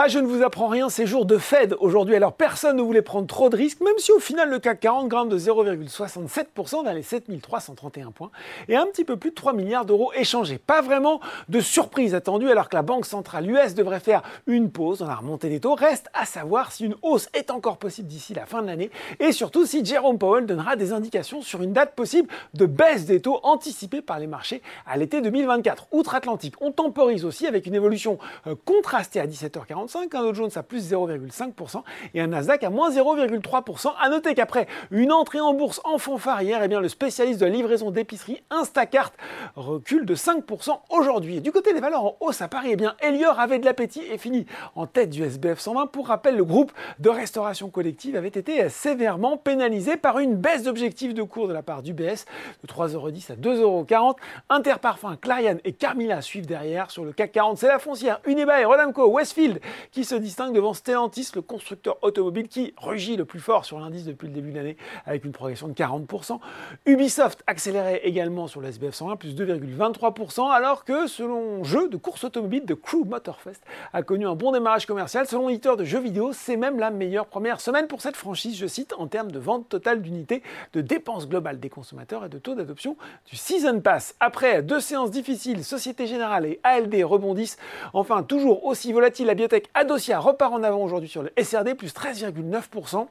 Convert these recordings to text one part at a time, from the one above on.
Ah, je ne vous apprends rien, c'est jour de Fed aujourd'hui, alors personne ne voulait prendre trop de risques, même si au final le CAC 40 grimpe de 0,67% vers les 7331 points et un petit peu plus de 3 milliards d'euros échangés. Pas vraiment de surprise attendue alors que la Banque centrale US devrait faire une pause dans la remontée des taux. Reste à savoir si une hausse est encore possible d'ici la fin de l'année et surtout si Jerome Powell donnera des indications sur une date possible de baisse des taux anticipée par les marchés à l'été 2024. Outre-Atlantique, on temporise aussi avec une évolution euh, contrastée à 17h40 un Dow Jones à plus 0,5% et un Nasdaq à moins 0,3%. À noter qu'après une entrée en bourse en fanfare hier, eh bien, le spécialiste de la livraison d'épicerie Instacart recule de 5% aujourd'hui. Du côté des valeurs en hausse à Paris, eh bien, Elior avait de l'appétit et finit en tête du SBF 120. Pour rappel, le groupe de restauration collective avait été sévèrement pénalisé par une baisse d'objectif de cours de la part du BS de 3,10€ à 2,40€. Interparfum, Clarion et Carmila suivent derrière sur le CAC 40. C'est la foncière Unibail, Rodamco, Westfield qui se distingue devant Stellantis, le constructeur automobile qui rugit le plus fort sur l'indice depuis le début de l'année avec une progression de 40%. Ubisoft accélérait également sur le SBF 120, plus 2,23%, alors que selon jeu de course automobile de Crew Motorfest a connu un bon démarrage commercial. Selon l'éditeur de jeux vidéo, c'est même la meilleure première semaine pour cette franchise, je cite, en termes de vente totale d'unités, de dépenses globales des consommateurs et de taux d'adoption du Season Pass. Après deux séances difficiles, Société Générale et ALD rebondissent. Enfin, toujours aussi volatile, la biotech Adosia repart en avant aujourd'hui sur le SRD, plus 13,9%.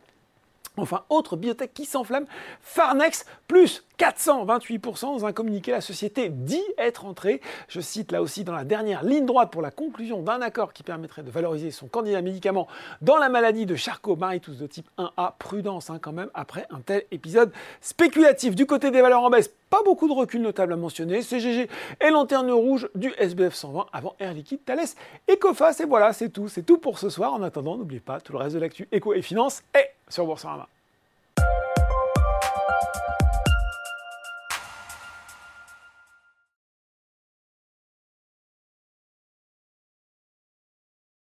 Enfin, autre biotech qui s'enflamme, Farnex, plus 428% dans un communiqué. La société dit être entrée, je cite là aussi, dans la dernière ligne droite pour la conclusion d'un accord qui permettrait de valoriser son candidat médicament dans la maladie de Charcot-Marie-Tousse de type 1A. Prudence hein, quand même après un tel épisode spéculatif. Du côté des valeurs en baisse, pas beaucoup de recul notable à mentionner. CGG et lanterne rouge du SBF 120 avant Air Liquide, Thales et Coface. Et voilà, c'est tout. C'est tout pour ce soir. En attendant, n'oubliez pas, tout le reste de l'actu éco et finance est sur Boursorama.